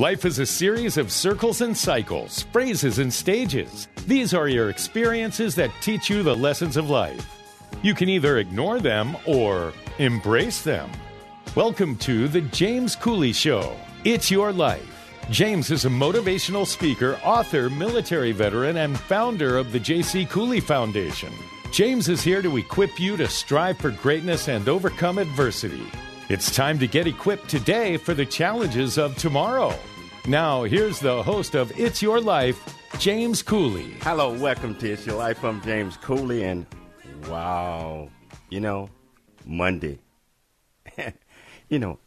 Life is a series of circles and cycles, phrases and stages. These are your experiences that teach you the lessons of life. You can either ignore them or embrace them. Welcome to The James Cooley Show. It's your life. James is a motivational speaker, author, military veteran, and founder of the J.C. Cooley Foundation. James is here to equip you to strive for greatness and overcome adversity. It's time to get equipped today for the challenges of tomorrow. Now, here's the host of It's Your Life, James Cooley. Hello, welcome to It's Your Life. I'm James Cooley, and wow, you know, Monday. you know,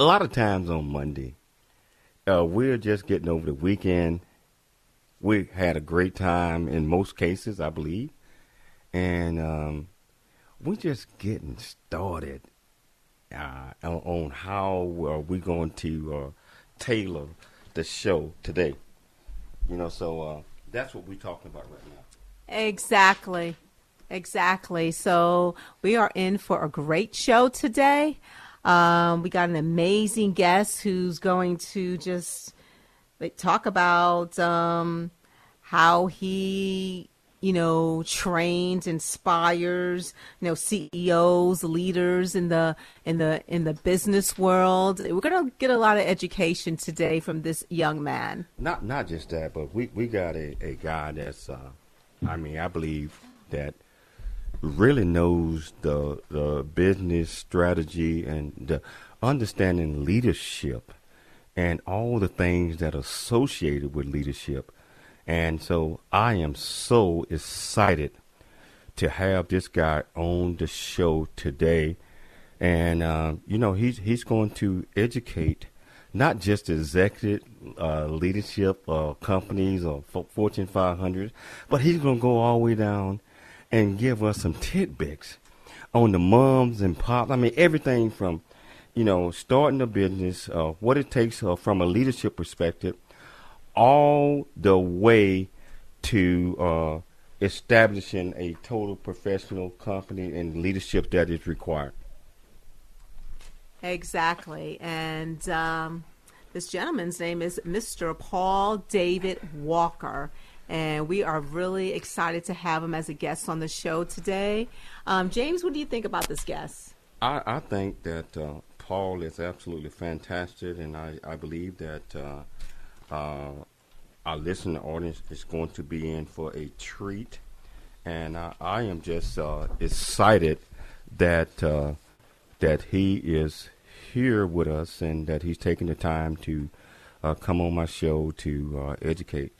a lot of times on Monday, uh, we're just getting over the weekend. We had a great time in most cases, I believe, and um, we're just getting started uh, on, how are we going to uh, tailor the show today. You know, so uh, that's what we're talking about right now. Exactly. Exactly. So we are in for a great show today. Um, we got an amazing guest who's going to just like, talk about um, how he you know, trains, inspires, you know, CEOs, leaders in the in the in the business world. We're gonna get a lot of education today from this young man. Not not just that, but we we got a, a guy that's uh, I mean, I believe that really knows the the business strategy and the understanding leadership and all the things that are associated with leadership and so I am so excited to have this guy on the show today. And, uh, you know, he's, he's going to educate not just executive uh, leadership uh, companies or Fortune 500, but he's going to go all the way down and give us some tidbits on the moms and pops. I mean, everything from, you know, starting a business, uh, what it takes uh, from a leadership perspective, all the way to uh, establishing a total professional company and leadership that is required. Exactly. And um, this gentleman's name is Mr. Paul David Walker. And we are really excited to have him as a guest on the show today. Um, James, what do you think about this guest? I, I think that uh, Paul is absolutely fantastic, and I, I believe that uh, uh, our listening audience is going to be in for a treat. And uh, I am just uh, excited that uh, that he is here with us and that he's taking the time to uh, come on my show to uh, educate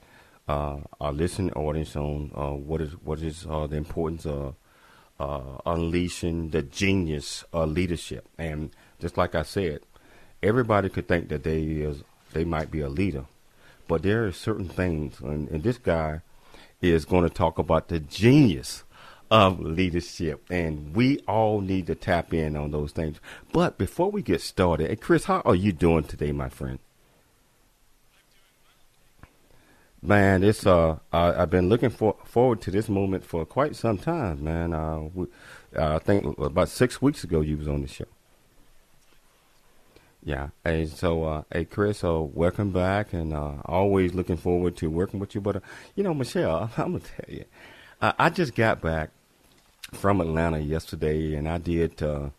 uh, our listening audience on what is what is the importance of unleashing the genius of leadership. And just like I said, everybody could think that they is they might be a leader, but there are certain things, and, and this guy is going to talk about the genius of leadership, and we all need to tap in on those things. But before we get started, hey Chris, how are you doing today, my friend? Man, it's uh, I, have been looking for, forward to this moment for quite some time, man. Uh, we, uh, I think about six weeks ago you was on the show. Yeah. Hey, so, uh, hey, Chris, uh, welcome back, and uh, always looking forward to working with you. But, uh, you know, Michelle, I'm, going to tell you, I just got back from Atlanta yesterday, and I did uh,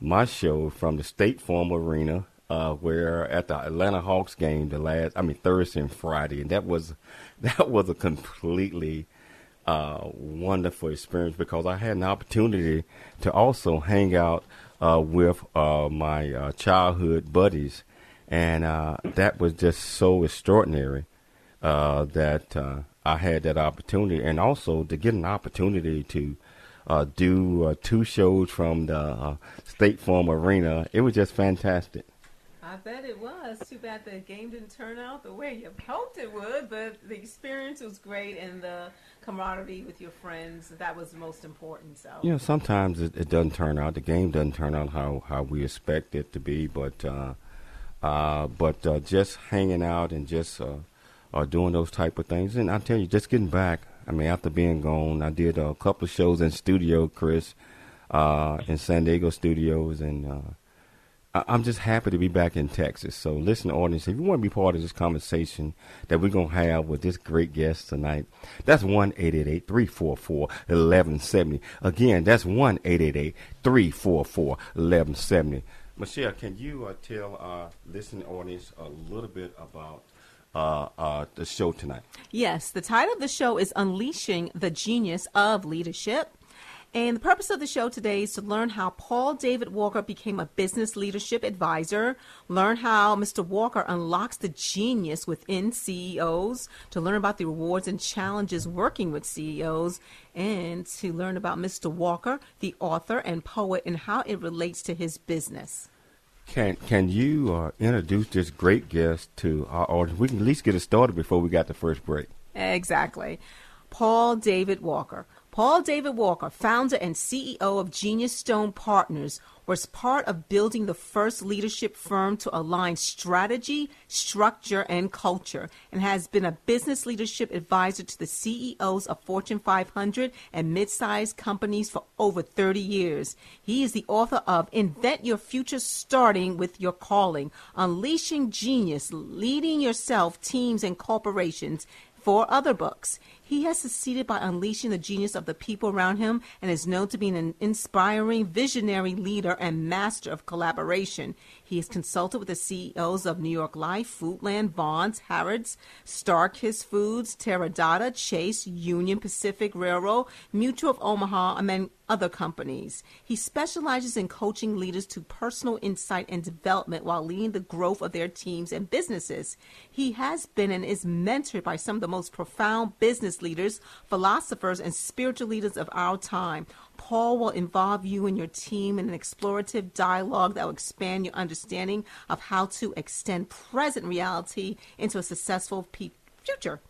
my show from the State Farm Arena, uh, where at the Atlanta Hawks game, the last, I mean, Thursday and Friday, and that was, that was a completely wonderful experience because I had an opportunity to also hang out uh, with uh, my uh, childhood buddies, and uh, that was just so extraordinary uh, that uh, I had that opportunity, and also to get an opportunity to do two shows from the State Farm Arena. It was just fantastic. I bet it was. Too bad the game didn't turn out the way you hoped it would, but the experience was great and the camaraderie with your friends, that was the most important. So you know, sometimes it, it doesn't turn out. The game doesn't turn out how, how we expect it to be, but uh, uh, but uh, just hanging out and just uh, uh, doing those type of things. And I tell you, just getting back. I mean, after being gone, I did a couple of shows in studio, Chris, uh, in San Diego studios, and uh, I'm just happy to be back in Texas. So, listen, audience, if you want to be part of this conversation that we're going to have with this great guest tonight, that's 1 344 1170. Again, that's 1 344 1170. Michelle, can you uh, tell our listening audience a little bit about uh, uh, the show tonight? Yes, the title of the show is Unleashing the Genius of Leadership. And the purpose of the show today is to learn how Paul David Walker became a business leadership advisor, learn how Mr. Walker unlocks the genius within CEOs, to learn about the rewards and challenges working with CEOs, and to learn about Mr. Walker, the author and poet, and how it relates to his business. Can can you uh, introduce this great guest to our audience? We can at least get it started before we got the first break. Exactly. Paul David Walker. Paul David Walker, founder and CEO of Genius Stone Partners, was part of building the first leadership firm to align strategy, structure, and culture, and has been a business leadership advisor to the CEOs of Fortune 500 and mid-sized companies for over 30 years. He is the author of Invent Your Future Starting with Your Calling, Unleashing Genius, Leading Yourself, Teams, and Corporations, four other books. He has succeeded by unleashing the genius of the people around him and is known to be an inspiring, visionary leader and master of collaboration. He has consulted with the CEOs of New York Life, Foodland, Vons, Harrods, Starkist Foods, Teradata, Chase, Union Pacific Railroad, Mutual of Omaha, among other companies. He specializes in coaching leaders to personal insight and development while leading the growth of their teams and businesses. He has been and is mentored by some of the most profound business leaders, philosophers, and spiritual leaders of our time. Paul will involve you and your team in an explorative dialogue that will expand your understanding of how to extend present reality into a successful pe- future.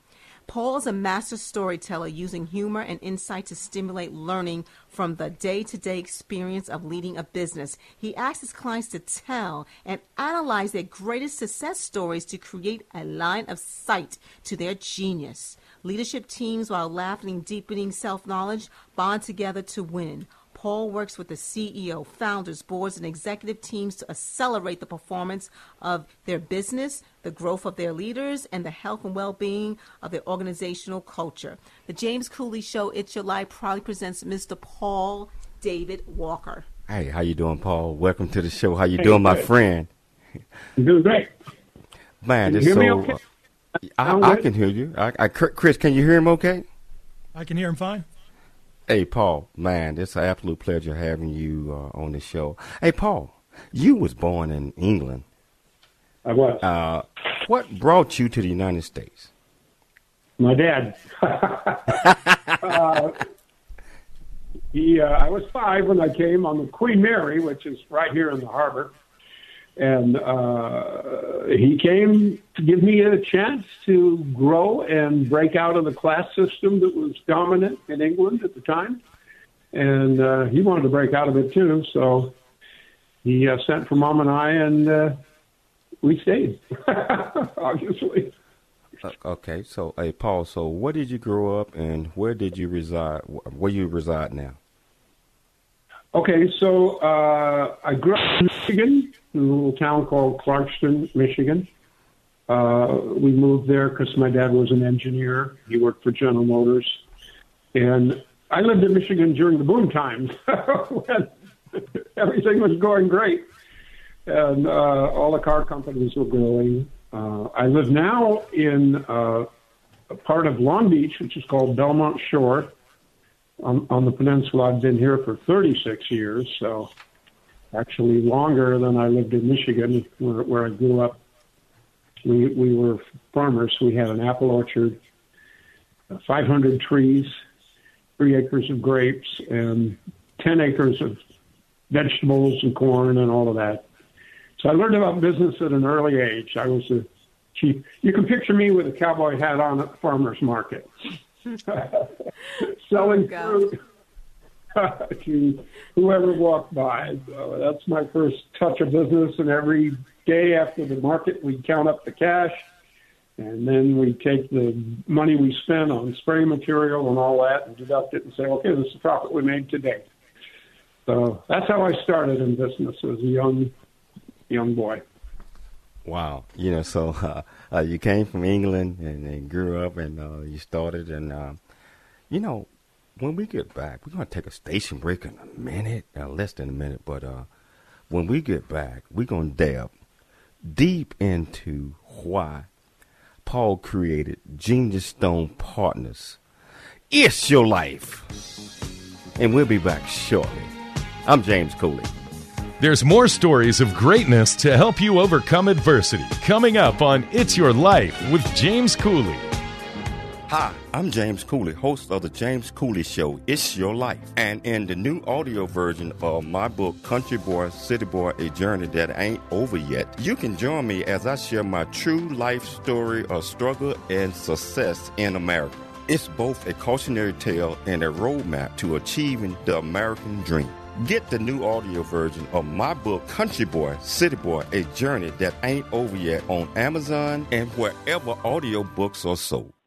Paul is a master storyteller using humor and insight to stimulate learning from the day to day experience of leading a business. He asks his clients to tell and analyze their greatest success stories to create a line of sight to their genius. Leadership teams, while laughing, deepening self knowledge, bond together to win. Paul works with the CEO, founders, boards, and executive teams to accelerate the performance of their business, the growth of their leaders, and the health and well being of their organizational culture. The James Cooley Show, It's Your Life, proudly presents Mr. Paul David Walker. Hey, how you doing, Paul? Welcome to the show. How you doing, my friend? I'm doing great. Man, Can it's you hear so. me okay? I, I can hear you. I, I, Chris, can you hear him okay? I can hear him fine. Hey, Paul, man, it's an absolute pleasure having you uh, on the show. Hey, Paul, you was born in England. I was. Uh, what brought you to the United States? My dad. uh, he, uh, I was five when I came on the Queen Mary, which is right here in the harbor. And uh, he came to give me a chance to grow and break out of the class system that was dominant in England at the time. And uh, he wanted to break out of it too. So he uh, sent for mom and I, and uh, we stayed, obviously. Uh, okay, so hey, Paul, so where did you grow up and where did you reside? Wh- Where you reside now? Okay, so uh, I grew up in Michigan, in a little town called Clarkston, Michigan. Uh, we moved there because my dad was an engineer. He worked for General Motors. And I lived in Michigan during the boom times when everything was going great and uh, all the car companies were growing. Uh, I live now in uh, a part of Long Beach, which is called Belmont Shore on, on the peninsula. I've been here for 36 years, so actually longer than I lived in Michigan, where, where I grew up. We we were farmers. We had an apple orchard, uh, 500 trees, three acres of grapes, and 10 acres of vegetables and corn and all of that. So I learned about business at an early age. I was a chief. You can picture me with a cowboy hat on at the farmer's market, selling Oh, fruit to whoever walked by. So that's my first touch of business. And every day after the market, we count up the cash. And then we take the money we spent on spray material and all that and deduct it and say, okay, this is the profit we made today. So that's how I started in business as a young young boy. Wow, you know, so uh, uh, you came from England and, and grew up, and uh, you started, and uh, you know, when we get back, we're gonna take a station break in a minute, uh, less than a minute, but uh, when we get back, we're gonna delve deep into why Paul created Genius Stone Partners. It's your life, and we'll be back shortly. I'm James Cooley. There's more stories of greatness to help you overcome adversity coming up on It's Your Life with James Cooley. Hi, I'm James Cooley, host of the James Cooley Show, It's Your Life. And in the new audio version of my book, Country Boy, City Boy, A Journey That Ain't Over Yet, you can join me as I share my true life story of struggle and success in America. It's both a cautionary tale and a roadmap to achieving the American dream. Get the new audio version of my book, Country Boy, City Boy, A Journey That Ain't Over Yet on Amazon and wherever audiobooks are sold.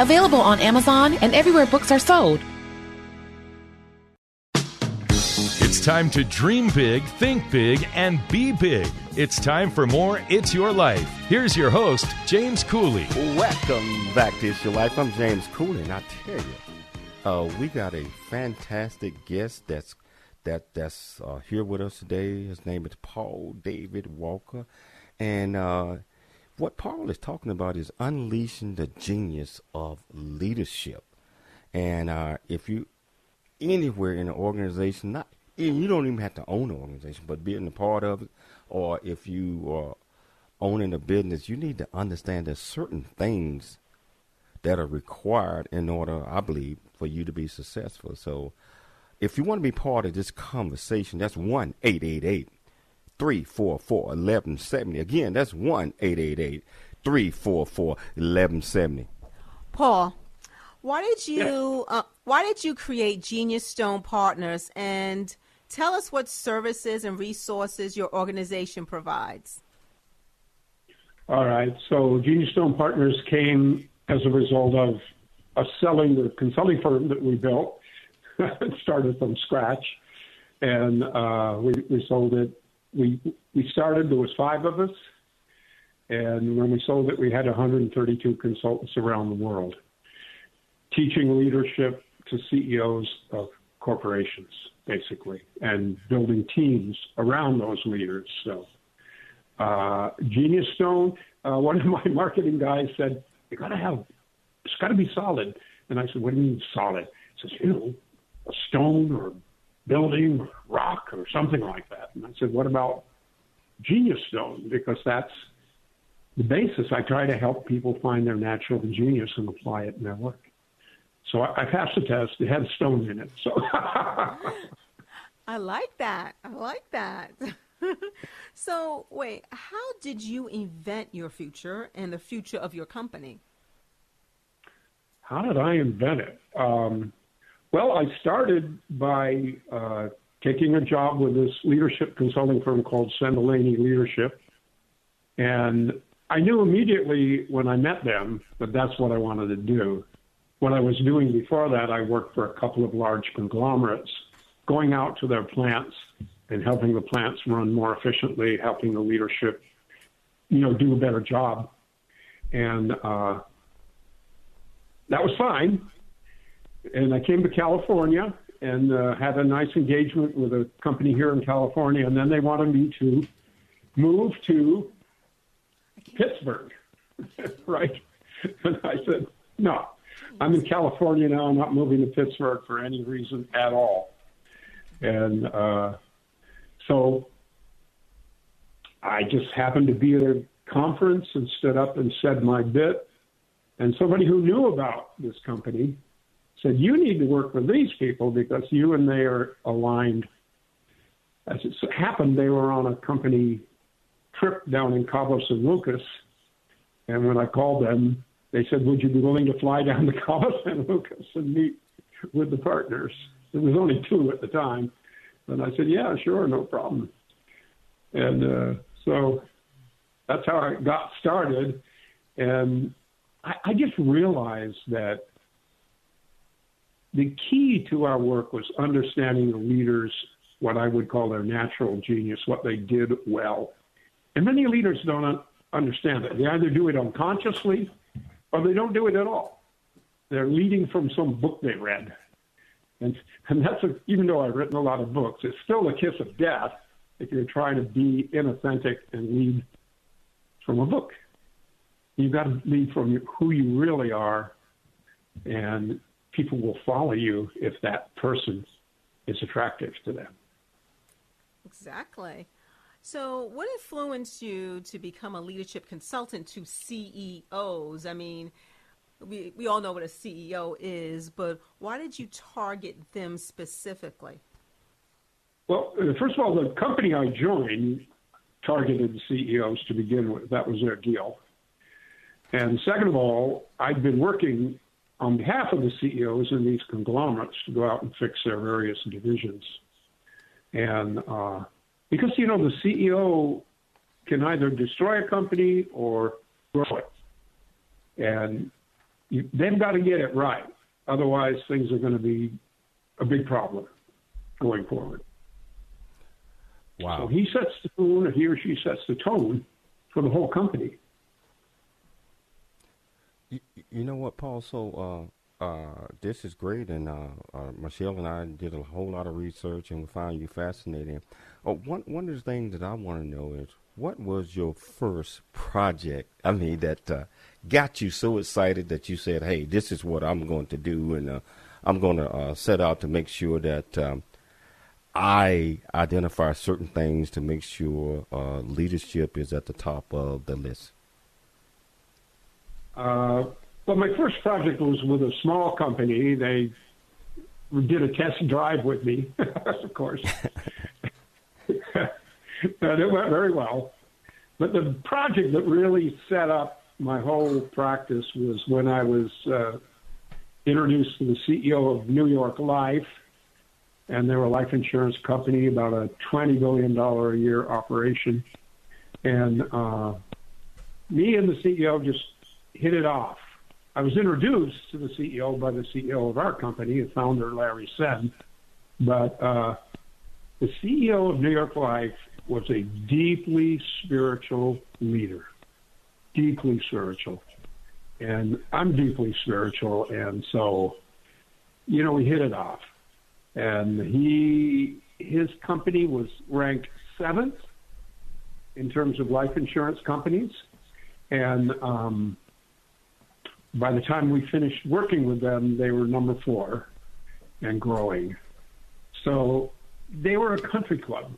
available on Amazon and everywhere books are sold. It's time to dream big, think big, and be big. It's time for more It's Your Life. Here's your host, James Cooley. Welcome back to It's Your Life. I'm James Cooley, and I tell you, uh, we got a fantastic guest that's that that's uh, here with us today. His name is Paul David Walker, and uh, what Paul is talking about is unleashing the genius of leadership. And uh, if you anywhere in an organization, not you don't even have to own an organization, but being a part of it, or if you are owning a business, you need to understand there's certain things that are required in order, I believe, for you to be successful. So, if you want to be part of this conversation, that's one eight eight eight 344 1170. Again, that's 1 888 344 1170. Paul, why did you uh, why did you create Genius Stone Partners and tell us what services and resources your organization provides? All right. So Genius Stone Partners came as a result of a selling the consulting firm that we built. it started from scratch, and uh, we, we sold it we we started. There was five of us, and when we sold it, we had 132 consultants around the world, teaching leadership to CEOs of corporations, basically, and building teams around those leaders. So, uh, Genius Stone. Uh, one of my marketing guys said, "You got to have, it's got to be solid." And I said, "What do you mean solid?" He says, "You know, a stone or building, rock, or something like that. And I said, what about genius stone? Because that's the basis. I try to help people find their natural genius and apply it in their work. So I, I passed the test. It had stone in it. So I like that. I like that. so wait, how did you invent your future and the future of your company? How did I invent it? Um, well, I started by uh, taking a job with this leadership consulting firm called Senn-Delaney Leadership. And I knew immediately when I met them that that's what I wanted to do. What I was doing before that, I worked for a couple of large conglomerates, going out to their plants and helping the plants run more efficiently, helping the leadership, you know, do a better job. And uh, that was fine. And I came to California and uh, had a nice engagement with a company here in California. And then they wanted me to move to Pittsburgh, right? And I said, no, I'm in California now. I'm not moving to Pittsburgh for any reason at all. And uh, so I just happened to be at a conference and stood up and said my bit. And somebody who knew about this company said, You need to work with these people because you and they are aligned. As it happened, they were on a company trip down in Cabo San Lucas. And when I called them, they said, Would you be willing to fly down to Cabo San Lucas and meet with the partners? There was only two at the time. And I said, Yeah, sure, no problem. And uh, so that's how I got started. And I, I just realized that the key to our work was understanding the leaders, what I would call their natural genius, what they did well. And many leaders don't understand it. They either do it unconsciously or they don't do it at all. They're leading from some book they read. And, and that's a, even though I've written a lot of books, it's still a kiss of death if you're trying to be inauthentic and lead from a book. You've got to lead from who you really are, and people will follow you if that person is attractive to them. Exactly. So, what influenced you to become a leadership consultant to CEOs? I mean, we, we all know what a CEO is, but why did you target them specifically? Well, uh, first of all, the company I joined targeted CEOs to begin with. That was their deal. And second of all, I'd been working on behalf of the CEOs in these conglomerates to go out and fix their various divisions. And uh, because, you know, the CEO can either destroy a company or grow it. And you, they've got to get it right. Otherwise, things are going to be a big problem going forward. Wow. So he sets the tone, or he or she sets the tone for the whole company. You, you know what, Paul? So uh, uh, this is great, and uh, uh, Michelle and I did a whole lot of research, and we found you fascinating. Uh, one one of the things that I want to know is what was your first project? I mean, that uh, got you so excited that you said, "Hey, this is what I'm going to do," and I'm going to set out to make sure that um, I identify certain things to make sure leadership is at the top of the list? Uh, well, my first project was with a small company. They did a test drive with me, of course. and it went very well. But the project that really set up my whole practice was when I was uh, introduced to the CEO of New York Life and they're a life insurance company, about a $20 billion a year operation. And uh, me and the CEO just hit it off. I was introduced to the CEO by the CEO of our company, the founder, Larry Senn. But uh, the CEO of New York Life was a deeply spiritual leader, deeply spiritual. And I'm deeply spiritual. And so, you know, we hit it off and he his company was ranked seventh in terms of life insurance companies, and um, by the time we finished working with them, they were number four and growing. So they were a country club,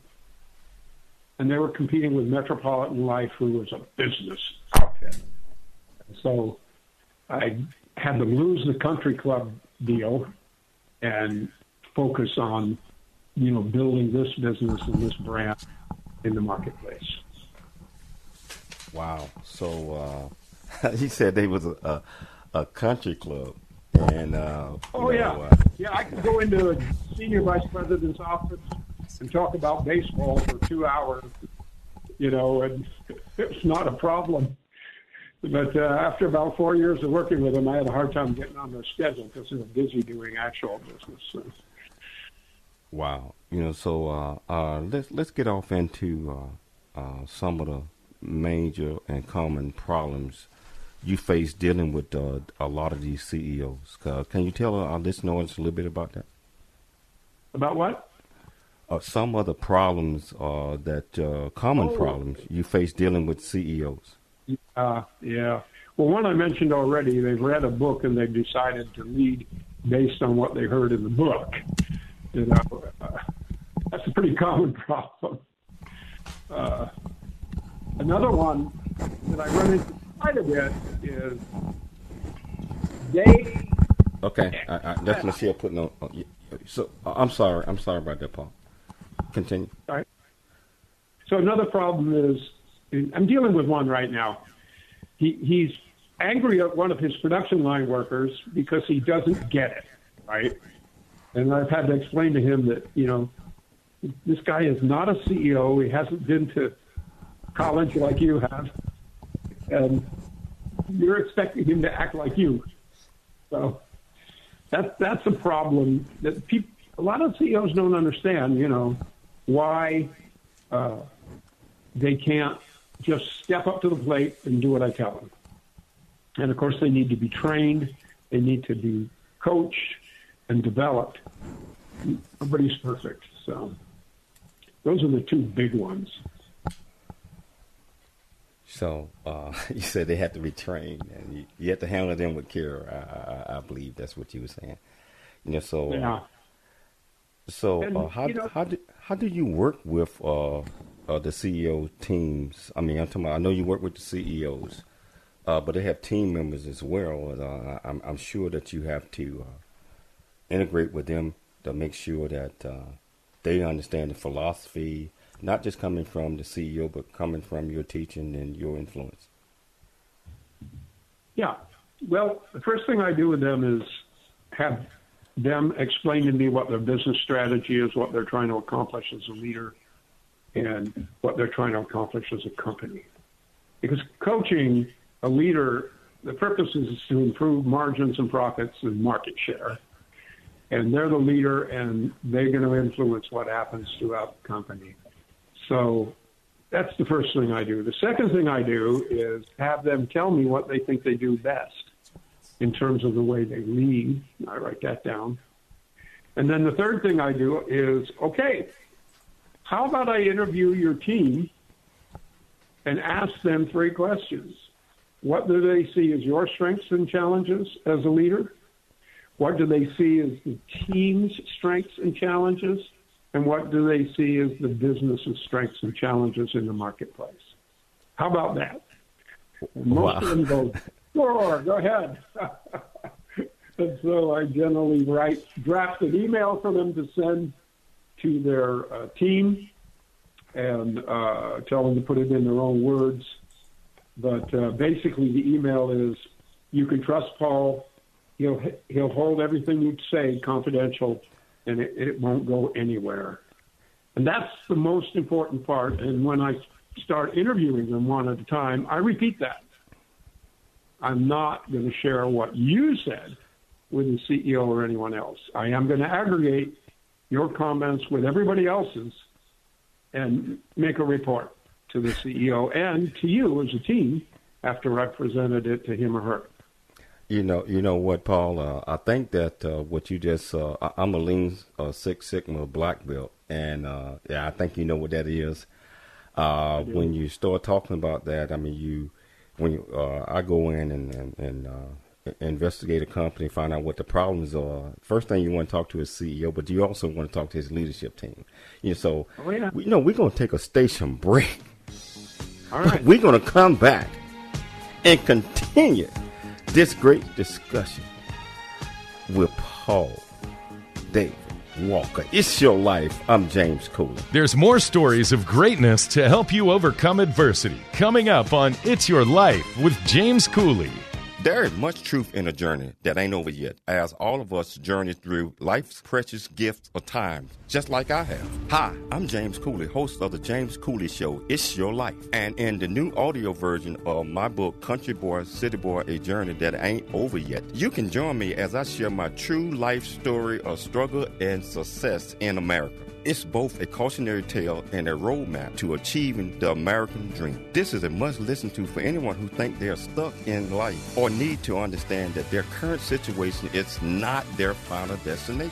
and they were competing with Metropolitan Life, who was a business outfit. So I had them lose the country club deal and focus on, you know, building this business and this brand in the marketplace. Wow. So uh, he said they was a, a, a country club. And uh, oh know, yeah, uh, yeah. I could go into a senior vice president's office and talk about baseball for two hours, you know, and it's not a problem. But uh, after about four years of working with them, I had a hard time getting on their schedule because they were busy doing actual business. So. Wow, you know, so uh, uh, let's let's get off into uh, uh, some of the major and common problems you face dealing with uh, a lot of these CEOs. can you tell our listeners a little bit about that? About what? Uh, some of the problems uh, that uh, common oh. problems you face dealing with CEOs. Uh, yeah. Well, one I mentioned already. They've read a book and they've decided to lead based on what they heard in the book. You know, uh, that's a pretty common problem. Uh, another one that I run into quite a bit is they. Okay, I, I definitely see putting on. So uh, I'm sorry. I'm sorry about that, Paul. Continue. All right. So another problem is I'm dealing with one right now. He, he's angry at one of his production line workers because he doesn't get it, right? And I've had to explain to him that, you know, this guy is not a CEO. He hasn't been to college like you have. And you're expecting him to act like you. So that's, that's a problem that people, a lot of CEOs don't understand, you know, why uh, they can't just step up to the plate and do what I tell them. And of course, they need to be trained, they need to be coached and developed. Nobody's perfect. So those are the two big ones. So uh, you said they have to be trained, and you, you have to handle them with care. I, I, I, believe that's what you were saying. You know, so yeah. So and, uh, how you know, how do how do you work with uh, uh, the CEO teams? I mean, I'm talking about, I know you work with the CEOs, uh, but they have team members as well. Uh, I'm, I'm, sure that you have to uh, integrate with them to make sure that uh, they understand the philosophy, not just coming from the CEO, but coming from your teaching and your influence. Yeah. Well, the first thing I do with them is have them explain to me what their business strategy is, what they're trying to accomplish as a leader, and what they're trying to accomplish as a company. Because coaching a leader, the purpose is to improve margins and profits and market share. And they're the leader and they're going to influence what happens throughout the company. So that's the first thing I do. The second thing I do is have them tell me what they think they do best in terms of the way they lead. I write that down. And then the third thing I do is okay, how about I interview your team and ask them three questions? What do they see as your strengths and challenges as a leader? What do they see as the team's strengths and challenges? And what do they see as the business's strengths and challenges in the marketplace? How about that? Most wow. of them go, sure, go ahead. and so I generally write, draft an email for them to send to their uh, team and uh, tell them to put it in their own words. But uh, basically, the email is you can trust Paul. He'll he'll hold everything you say confidential, and it, it won't go anywhere. And that's the most important part. And when I start interviewing them one at a time, I repeat that. I'm not going to share what you said with the CEO or anyone else. I am going to aggregate your comments with everybody else's and make a report to the CEO and to you as a team after I've presented it to him or her. You know, you know what, Paul? Uh, I think that uh, what you just uh, I'm a Lean uh, Six Sigma black belt, and uh, yeah, I think you know what that is. Uh, when you start talking about that, I mean, you when you, uh, I go in and and, and investigate a company, find out what the problems are. First thing you want to talk to is CEO, but you also want to talk to his leadership team. You know, so oh, yeah. we, you know we're going to take a station break. All right, we're going to come back and continue this great discussion with Paul David Walker. It's your life. I'm James Cooley. There's more stories of greatness to help you overcome adversity coming up on It's Your Life with James Cooley. There is much truth in a journey that ain't over yet, as all of us journey through life's precious gifts of time, just like I have. Hi, I'm James Cooley, host of The James Cooley Show, It's Your Life. And in the new audio version of my book, Country Boy, City Boy, A Journey That Ain't Over Yet, you can join me as I share my true life story of struggle and success in America. It's both a cautionary tale and a roadmap to achieving the American dream. This is a must listen to for anyone who thinks they're stuck in life or need to understand that their current situation is not their final destination.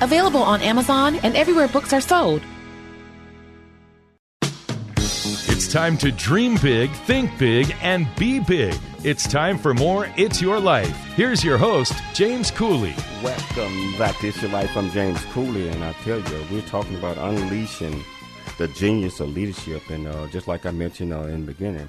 available on Amazon and everywhere books are sold. It's time to dream big, think big, and be big. It's time for more It's Your Life. Here's your host, James Cooley. Welcome back to It's Your Life. I'm James Cooley, and I tell you, we're talking about unleashing the genius of leadership. And uh, just like I mentioned uh, in the beginning,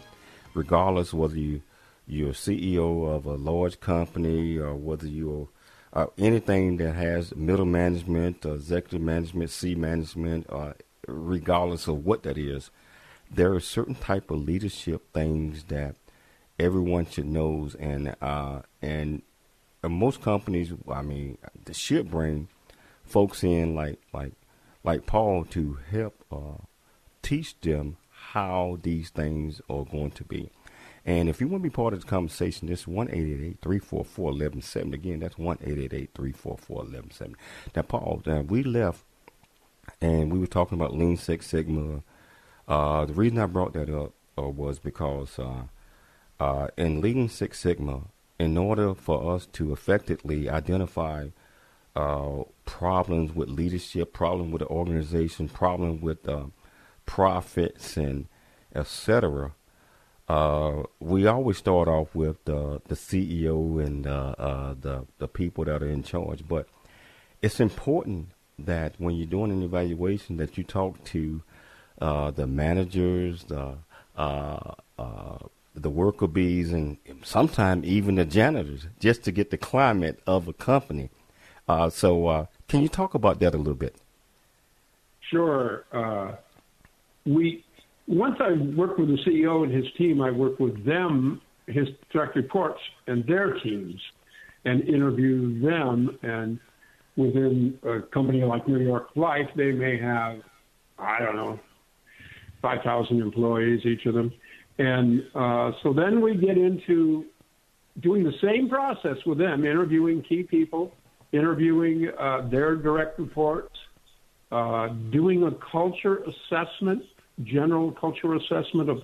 regardless whether you you're CEO of a large company or whether you're uh, anything that has middle management, uh, executive management, C management, uh, regardless of what that is, there are certain type of leadership things that everyone should knows, and uh, and most companies, I mean, they should bring folks in like like like Paul to help uh, teach them how these things are going to be. And if you want to be part of the conversation, this is 1 344 1170. Again, that's 1 344 1170. Now, Paul, uh, we left and we were talking about Lean Six Sigma. Uh, the reason I brought that up uh, was because uh, uh, in Lean Six Sigma, in order for us to effectively identify uh, problems with leadership, problem with the organization, problem with profits, and etc., uh, we always start off with the the CEO and uh, uh, the the people that are in charge. But it's important that when you're doing an evaluation, that you talk to uh, the managers, the the worker bees, and sometimes even the janitors, just to get the climate of a company. so, can you talk about that a little bit? Sure. we once I worked with the CEO and his team, I worked with them, his direct reports, and their teams, and interview them. And within a company like New York Life, they may have, I don't know, 5,000 employees, each of them. And uh, so then we get into doing the same process with them, interviewing key people, interviewing uh, their direct reports, uh, doing a culture assessment general cultural assessment of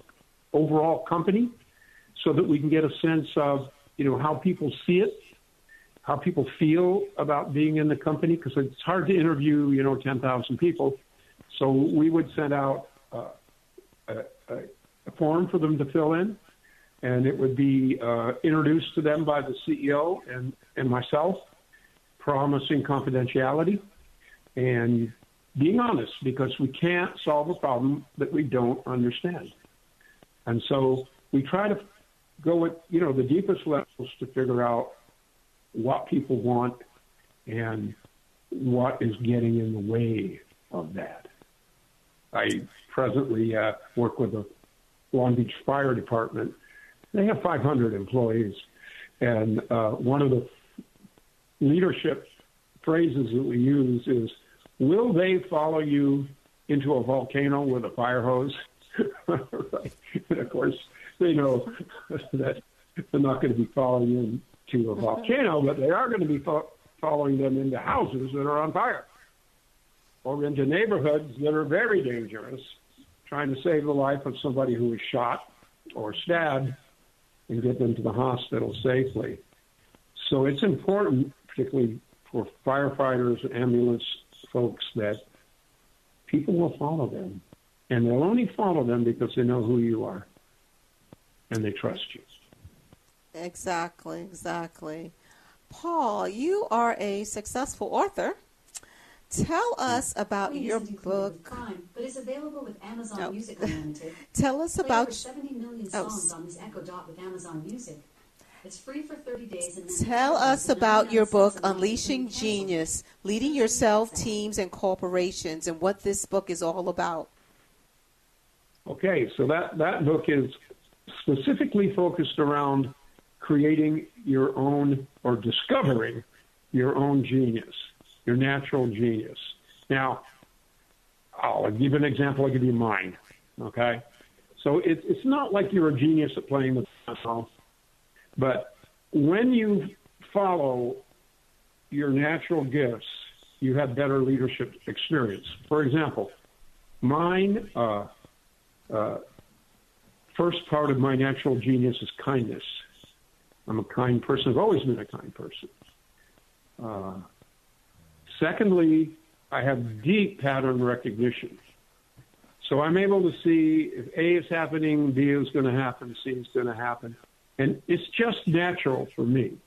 overall company so that we can get a sense of, you know, how people see it, how people feel about being in the company, because it's hard to interview, you know, 10,000 people. So we would send out uh, a, a, form for them to fill in, and it would be uh, introduced to them by the CEO and, and myself, promising confidentiality. And being honest because we can't solve a problem that we don't understand. And so we try to go at you know the deepest levels to figure out what people want and what is getting in the way of that. I presently uh, work with the Long Beach Fire Department. They have 500 employees, and uh, one of the leadership phrases that we use is, "Will they follow you into a volcano with a fire hose?" And of course, they know that they're not going to be following you into a volcano, but they are going to be fo- following them into houses that are on fire or into neighborhoods that are very dangerous, trying to save the life of somebody who was shot or stabbed and get them to the hospital safely. So it's important, particularly for firefighters ambulance folks, that people will follow them. And they'll only follow them because they know who you are and they trust you. Exactly, exactly. Paul, you are a successful author. Tell us about Please your book. Prime, but is available with Amazon No. Music Unlimited. Tell us Play about over 70 million Oh, songs s- on this Echo Dot with Amazon Music. It's free for 30 days. And then Tell us about your book, cents a month Unleashing is free cancel. Genius Leading Yourself, Teams, and Corporations, and what this book is all about. Okay, so that, that book is specifically focused around creating your own or discovering your own genius, your natural genius. Now, I'll give you an example. I'll give you mine. Okay, so it, it's not like you're a genius at playing the piano, but when you follow your natural gifts, you have better leadership experience. For example, mine. Uh, uh, first part of my natural genius is kindness. I'm a kind person. I've always been a kind person. Uh, secondly, I have deep pattern recognition. So I'm able to see if A is happening, B is going to happen, C is going to happen. And it's just natural for me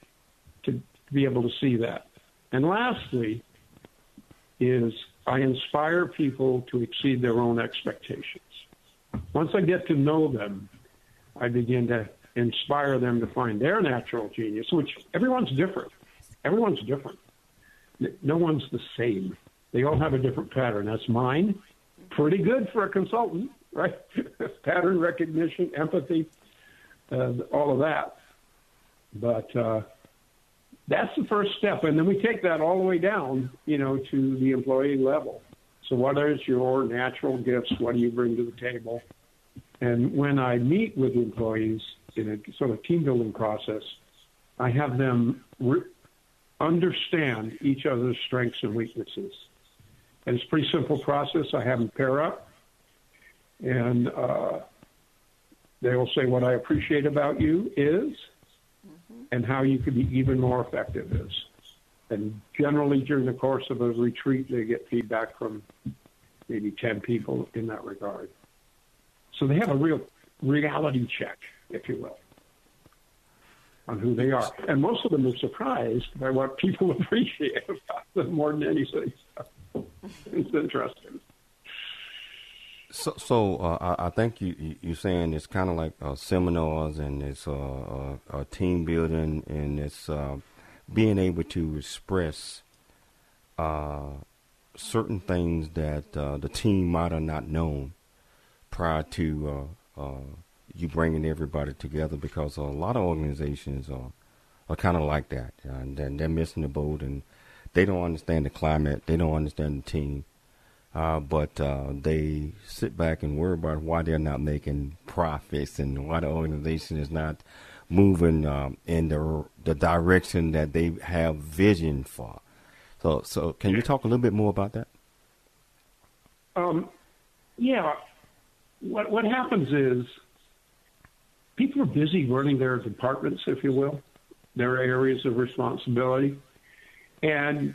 to be able to see that. And lastly, is I inspire people to exceed their own expectations. Once I get to know them, I begin to inspire them to find their natural genius, which everyone's different. Everyone's different. No one's the same. They all have a different pattern. That's mine. Pretty good for a consultant, right? pattern recognition, empathy, uh, all of that. But uh, that's the first step, and then we take that all the way down, you know, to the employee level. So, what is your natural gifts? What do you bring to the table? And when I meet with employees in a sort of team building process, I have them re- understand each other's strengths and weaknesses. And it's a pretty simple process. I have them pair up, and uh, they will say, What I appreciate about you is, mm-hmm. and how you could be even more effective is. And generally, during the course of a retreat, they get feedback from maybe 10 people in that regard. So they have a real reality check, if you will, on who they are. And most of them are surprised by what people appreciate about them more than anything. it's interesting. So, so uh, I, I think you, you you're saying it's kind of like uh, seminars and it's uh, uh, team building and it's uh, being able to express uh, certain things that the team might have not known prior to you bringing everybody together because a lot of organizations are are kind of like that. And they're missing the boat and they don't understand the climate they don't understand the team uh, but uh, they sit back and worry about why they're not making profits and why the organization is not moving um, in the the direction that they have vision for. So, so can you talk a little bit more about that? Um, yeah. What what happens is people are busy running their departments, if you will, their areas of responsibility, and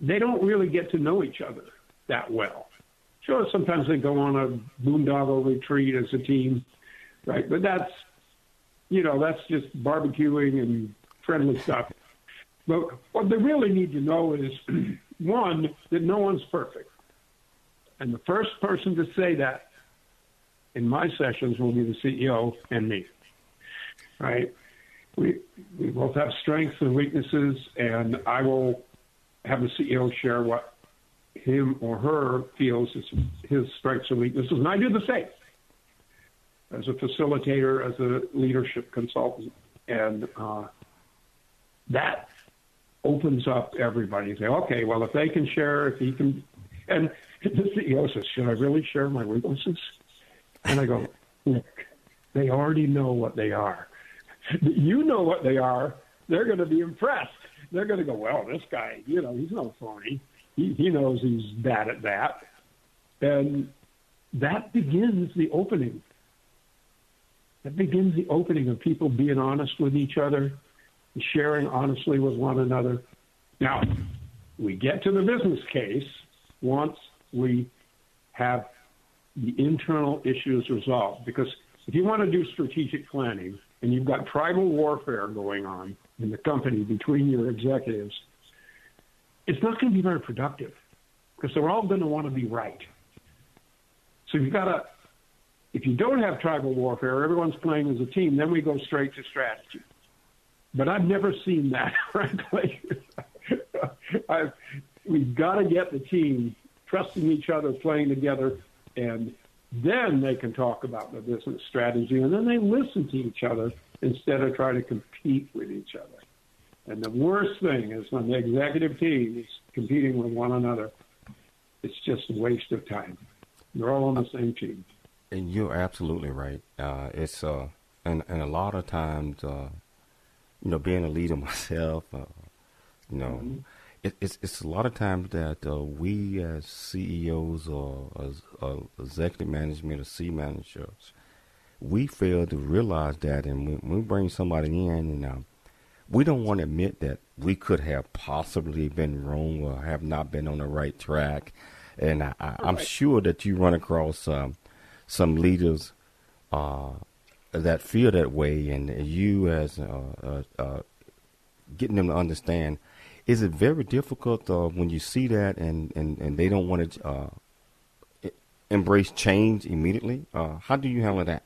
they don't really get to know each other that well. Sure, sometimes they go on a boondoggle retreat as a team, right? But that's you know that's just barbecuing and friendly stuff. But what they really need to know is one that no one's perfect. And the first person to say that in my sessions will be the CEO and me. Right? We we both have strengths and weaknesses, and I will have the CEO share what him or her feels is his strengths and weaknesses, and I do the same as a facilitator, as a leadership consultant, and uh, that opens up everybody. Say, okay, well, if they can share, if he can, and the CEO says, should I really share my weaknesses? And I go, look, they already know what they are. You know what they are. They're going to be impressed. They're going to go, well, this guy, you know, he's no phony. He, he knows he's bad at that. And that begins the opening. That begins the opening of people being honest with each other, sharing honestly with one another. Now, we get to the business case once we have the internal issues resolved. Because if you want to do strategic planning and you've got tribal warfare going on in the company between your executives, it's not going to be very productive because they're all going to want to be right. So you've got to, if you don't have tribal warfare, everyone's playing as a team, then we go straight to strategy. But I've never seen that, frankly. I've, we've got to get the team trusting each other, playing together, and then they can talk about the business strategy, and then they listen to each other instead of trying to compete with each other. And the worst thing is when the executive team is competing with one another, it's just a waste of time. They're all on the same team. And you're absolutely right. Uh, it's uh, and and a lot of times, uh, you know, being a leader myself, uh, you know, mm-hmm it, it's it's a lot of times that uh, we as CEOs or as uh, executive management or C managers, we fail to realize that, and when, we bring somebody in, and uh, we don't want to admit that we could have possibly been wrong or have not been on the right track. And I, am right. sure that you run across um, some leaders uh, that feel that way, and you as uh, uh, getting them to understand is it very difficult uh, when you see that and, and, and they don't want to uh, embrace change immediately? Uh, how do you handle that?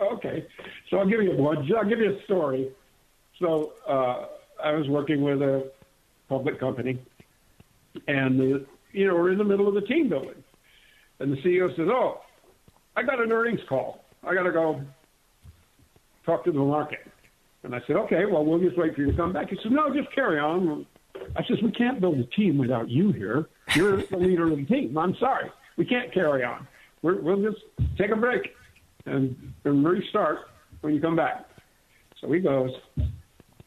Okay, so I'll give you one. I'll give you a story. So uh, I was working with a public company, and the, you know we're in the middle of the team building, and the CEO says, "Oh, I got an earnings call. I got to go talk to the market." And I said, okay, well, we'll just wait for you to come back. He said, no, just carry on. I said, we can't build a team without you here. You're the leader of the team. I'm sorry. We can't carry on. we will just take a break and, and restart when you come back. So he goes,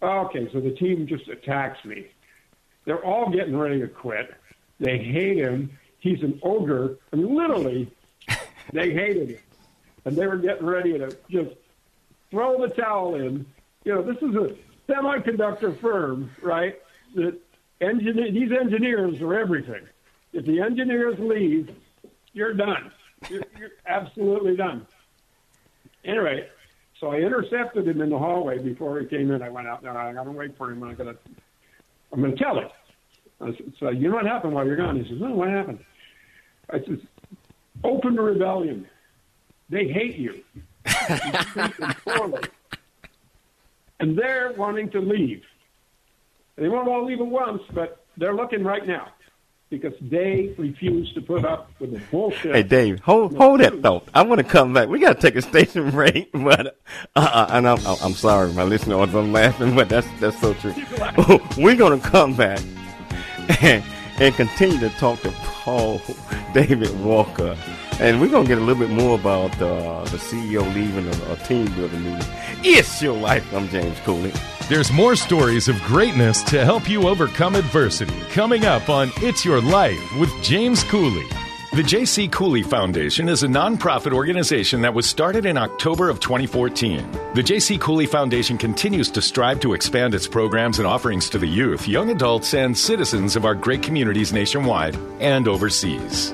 okay, so the team just attacks me. They're all getting ready to quit. They hate him. He's an ogre. And literally, they hated him. And they were getting ready to just throw the towel in you know, this is a semiconductor firm, right? That engineer, these engineers are everything. If the engineers leave, you're done. You're, you're absolutely done. Anyway, so I intercepted him in the hallway before he came in. I went out there. I got to wait for him. I'm gonna, I'm gonna tell him. I said, so you know what happened while you're gone? He says, No, what happened? I said, open rebellion. They hate you. you and they're wanting to leave. They won't all leave at once, but they're looking right now because they refuse to put up with the bullshit. Hey, Dave, hold hold that thought. I want to come back. We got to take a station break, but uh, and I'm I'm sorry, my listeners, I'm laughing, but that's that's so true. We're gonna come back and and continue to talk to Paul David Walker and we're going to get a little bit more about uh, the CEO leaving a, a team building meeting. It's your life. I'm James Cooley. There's more stories of greatness to help you overcome adversity coming up on It's Your Life with James Cooley. The J.C. Cooley Foundation is a nonprofit organization that was started in October of 2014. The J.C. Cooley Foundation continues to strive to expand its programs and offerings to the youth, young adults, and citizens of our great communities nationwide and overseas.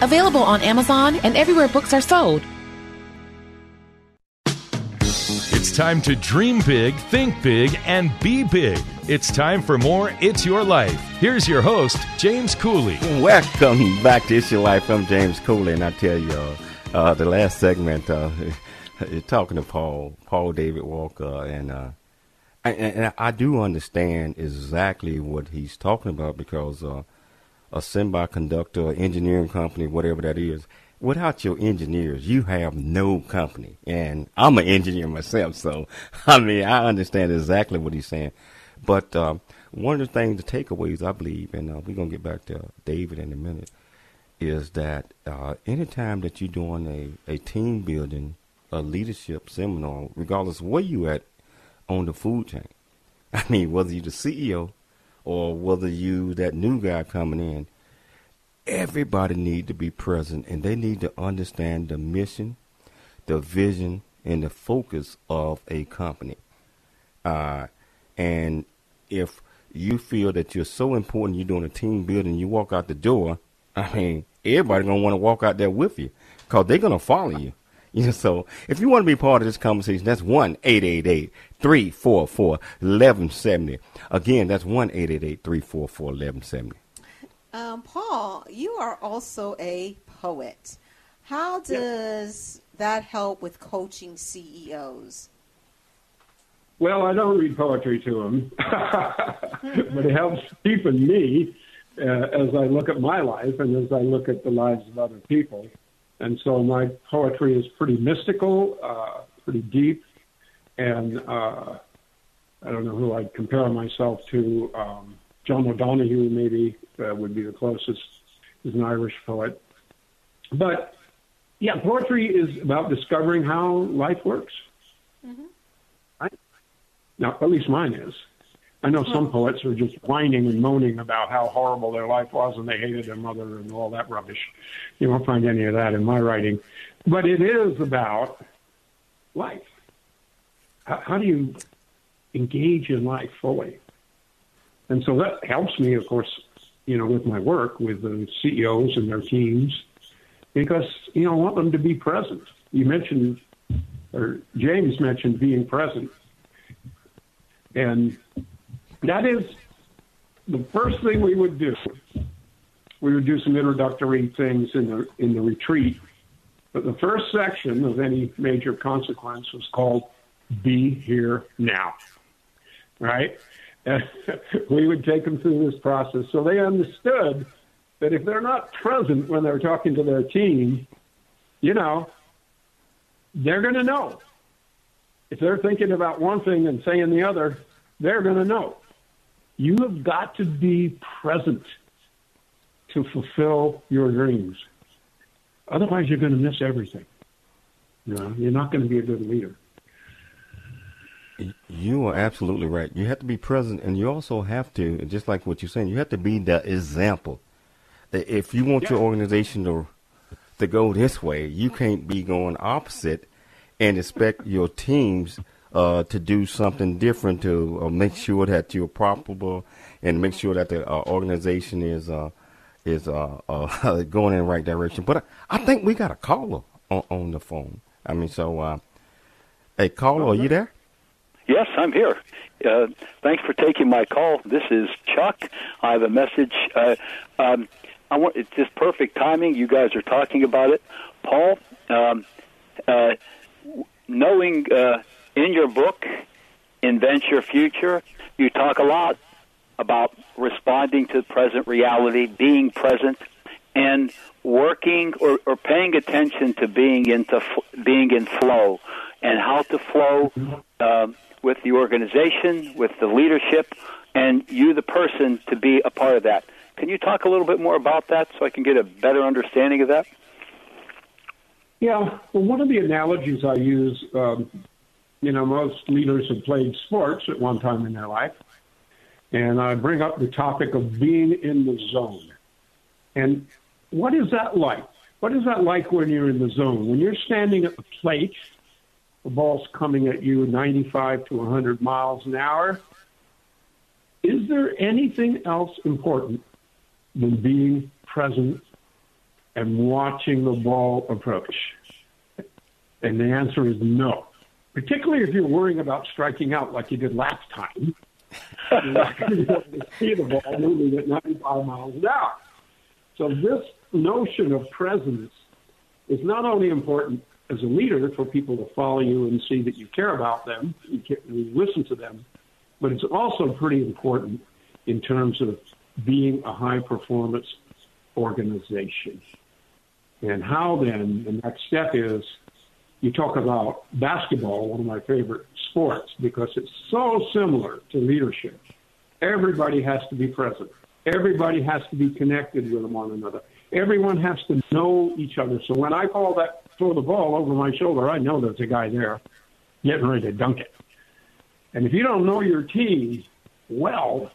available on Amazon and everywhere books are sold. It's time to dream big, think big, and be big. It's time for more It's Your Life. Here's your host, James Cooley. Welcome back to It's Your Life. I'm James Cooley, and I tell you, uh, uh, the last segment, uh, talking to Paul, Paul David Walker, and, uh, and, and I do understand exactly what he's talking about because uh, a semiconductor engineering company, whatever that is, without your engineers, you have no company. And I'm an engineer myself, so I mean, I understand exactly what he's saying. But uh, one of the things, the takeaways, I believe, and uh, we're going to get back to David in a minute, is that uh, anytime that you're doing a, a team building, a leadership seminar, regardless where you at on the food chain, I mean, whether you're the CEO or whether you that new guy coming in, everybody need to be present and they need to understand the mission, the vision, and the focus of a company. Uh, and if you feel that you're so important, you're doing a team building, you walk out the door, I mean, everybody gonna want to walk out there with you because they're gonna follow you. You know, so if you want to be part of this conversation, that's one eight eight eight three four four eleven seventy. Again, that's one eight eight eight three four four eleven seventy. Um, Paul, you are also a poet. How does that help with coaching CEOs? Well, I don't read poetry to them, but it helps deepen me uh, as I look at my life and as I look at the lives of other people. And so my poetry is pretty mystical, uh, pretty deep, and uh, I don't know who I'd compare myself to. Um, John O'Donohue maybe uh, would be the closest. He's an Irish poet. But yeah, poetry is about discovering how life works. Mm-hmm. Right? Now, at least mine is. I know some poets are just whining and moaning about how horrible their life was and they hated their mother and all that rubbish. You won't find any of that in my writing. But it is about life. How, how do you engage in life fully? And so that helps me, of course, you know, with my work with the CEOs and their teams, because you know I want them to be present. You mentioned, or James mentioned, being present, and that is the first thing we would do. We would do some introductory things in the in the retreat, but the first section of any major consequence was called "Be Here Now." Right? we would take them through this process so they understood that if they're not present when they're talking to their team, you know, they're going to know. If they're thinking about one thing and saying the other, they're going to know. You have got to be present to fulfill your dreams. Otherwise, you're going to miss everything. You know, you're not going to be a good leader. You are absolutely right. You have to be present, and you also have to, just like what you're saying, you have to be the example. If you want yeah. your organization to to go this way, you can't be going opposite and expect your teams uh, to do something different to uh, make sure that you're profitable and make sure that the uh, organization is uh, is uh, uh, going in the right direction. But I, I think we got a caller on, on the phone. I mean, so hey, caller, are you there? Yes, I'm here. Thanks for taking my call. This is Chuck. I have a message. Um, I want it's just perfect timing. You guys are talking about it, Paul. Um, knowing in your book, Invent Your Future, you talk a lot about responding to present reality, being present, and working or, or paying attention to being into being in flow and how to flow uh, with the organization, with the leadership, and you, the person, to be a part of that. Can you talk a little bit more about that so I can get a better understanding of that? Yeah, well, one of the analogies I use, um, you know, most leaders have played sports at one time in their life, and I bring up the topic of being in the zone. And what is that like? What is that like when you're in the zone? When you're standing at the plate, the ball's coming at you 95 to 100 miles an hour. Is there anything else important than being present and watching the ball approach? And the answer is no. Particularly if you're worrying about striking out like you did last time. you're not going to be able to see the ball moving at 95 miles an hour. So this notion of presence is not only important as a leader for people to follow you and see that you care about them, you, you listen to them, but it's also pretty important in terms of being a high performance organization. And how then, the next step is you talk about basketball, one of my favorite sports, because it's so similar to leadership. Everybody has to be present. Everybody has to be connected with one another. Everyone has to know each other. So when I call that throw the ball over my shoulder, I know there's a guy there getting ready to dunk it. And if you don't know your team well,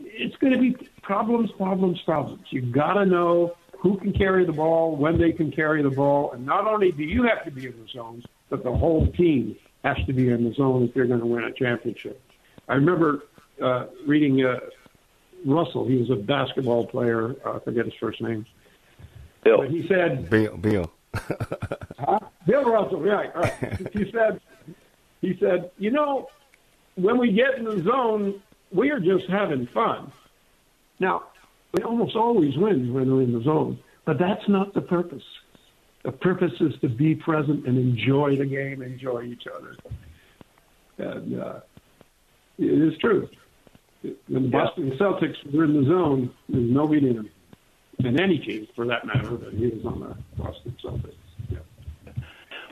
it's going to be problems, problems, problems. You've got to know who can carry the ball, when they can carry the ball, and not only do you have to be in the zone, but the whole team has to be in the zone if you're going to win a championship. I remember uh, reading uh, Russell. He was a basketball player. Uh, I forget his first name. Bill. But he said Bill. Bill. huh? Bill Russell, right, right. he said, he said, you know, when we get in the zone, we are just having fun. Now, we almost always win when we're in the zone, but that's not the purpose. The purpose is to be present and enjoy the game, enjoy each other. And uh, it is true. When the Boston Celtics were in the zone, there's nobody in them than any team for that matter that he was on the Boston Celtics. Yeah.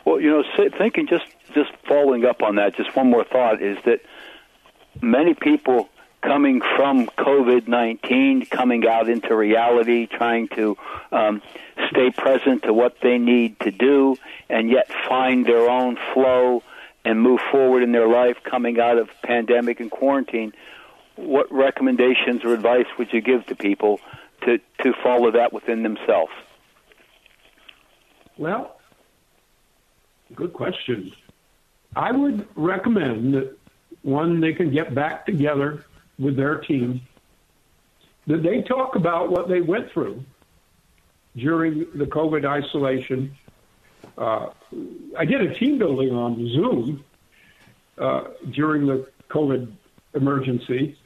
Well, you know, thinking just just following up on that, just one more thought is that many people coming from COVID nineteen, coming out into reality, trying to um, stay present to what they need to do, and yet find their own flow and move forward in their life coming out of pandemic and quarantine. What recommendations or advice would you give to people to, to follow that within themselves? Well, good question. I would recommend that one, they can get back together with their team, that they talk about what they went through during the COVID isolation. Uh, I did a team building on Zoom uh, during the COVID emergency,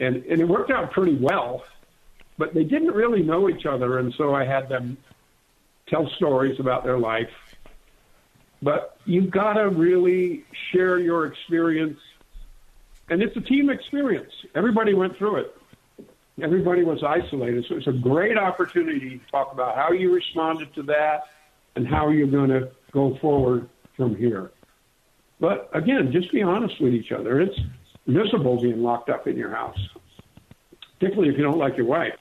and, and it worked out pretty well but they didn't really know each other, and so I had them tell stories about their life. But you've got to really share your experience, and it's a team experience. Everybody went through it. Everybody was isolated, so it's a great opportunity to talk about how you responded to that and how you're going to go forward from here. But again, just be honest with each other. It's miserable being locked up in your house, particularly if you don't like your wife.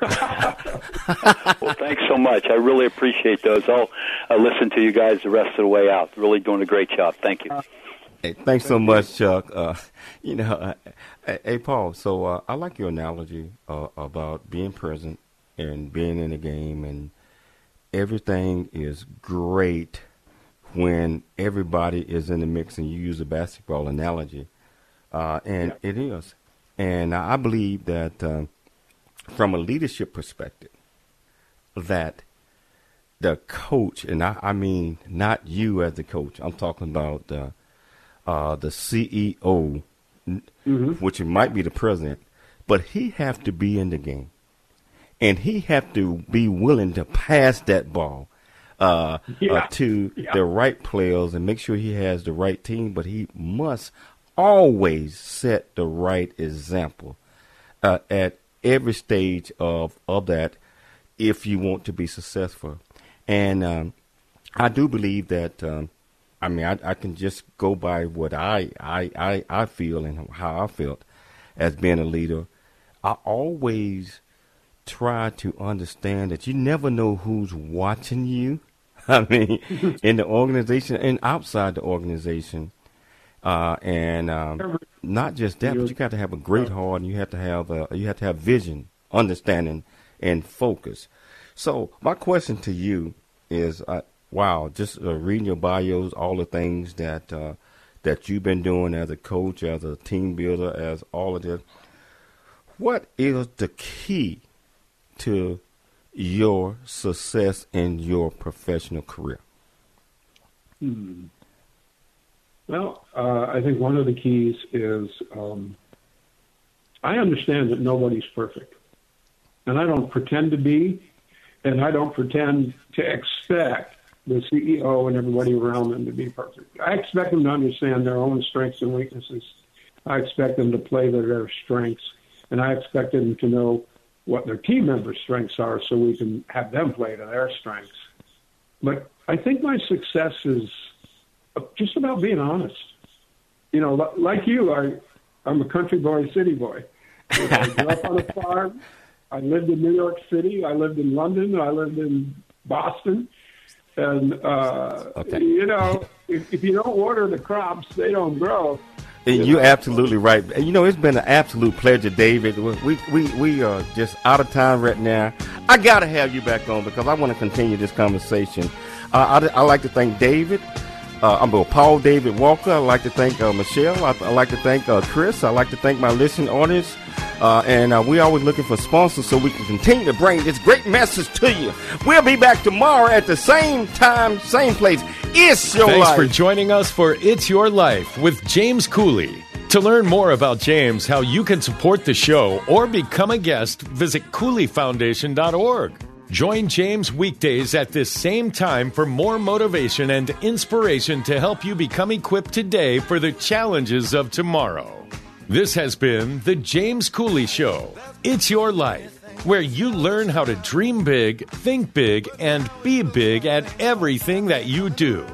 well, thanks so much. I really appreciate those. I'll, I'll listen to you guys the rest of the way out. Really doing a great job. Thank you. Hey, thanks so much, Chuck. Uh, you know, uh, hey, Paul. So uh, I like your analogy uh, about being present and being in the game, and everything is great when everybody is in the mix. And you use a basketball analogy, uh, and yeah. it is. And I believe that um, from a leadership perspective that the coach, and I, I mean not you as the coach, I'm talking about uh, the CEO, mm-hmm. which might be the president, but he have to be in the game, and he have to be willing to pass that ball uh, uh yeah. uh, to yeah. the right players and make sure he has the right team. But he must always set the right example uh, at every stage of of that if you want to be successful. And um, I do believe that. Um, I mean, I, I can just go by what I, I I I feel and how I felt as being a leader. I always try to understand that you never know who's watching you. I mean, in the organization and outside the organization. Uh, and um, not just that, but you got to have a great heart, and you have to have a, you have to have vision, understanding, and focus. So my question to you is, uh, wow, just uh, reading your bios, all the things that uh, that you've been doing as a coach, as a team builder, as all of this. What is the key to your success in your professional career? Hmm. Well, uh, I think one of the keys is um, I understand that nobody's perfect, and I don't pretend to be, and I don't pretend to expect the CEO and everybody around them to be perfect. I expect them to understand their own strengths and weaknesses. I expect them to play to their strengths, and I expect them to know what their team members' strengths are so we can have them play to their strengths. But I think my success is just about being honest. You know, like you, I, I'm a country boy, city boy. I grew up on a farm. I lived in New York City. I lived in London. I lived in Boston. And, uh, okay. you know, if, if you don't water the crops, they don't grow. And you're absolutely right. And you know, it's been an absolute pleasure, David. We we we are just out of time right now. I got to have you back on because I want to continue this conversation. Uh, I, I like to thank David. Uh, I'm Paul David Walker. I'd like to thank uh, Michelle. I'd, I'd, like to thank uh, Chris. I'd like to thank my listening audience. Uh, and uh, we're always looking for sponsors so we can continue to bring this great message to you. We'll be back tomorrow at the same time, same place. It's your Thanks life. Thanks for joining us for It's Your Life with James Cooley. To learn more about James, how you can support the show, or become a guest, visit CooleyFoundation.org. Join James weekdays at this same time for more motivation and inspiration to help you become equipped today for the challenges of tomorrow. This has been The James Cooley Show. It's your life, where you learn how to dream big, think big, and be big at everything that you do.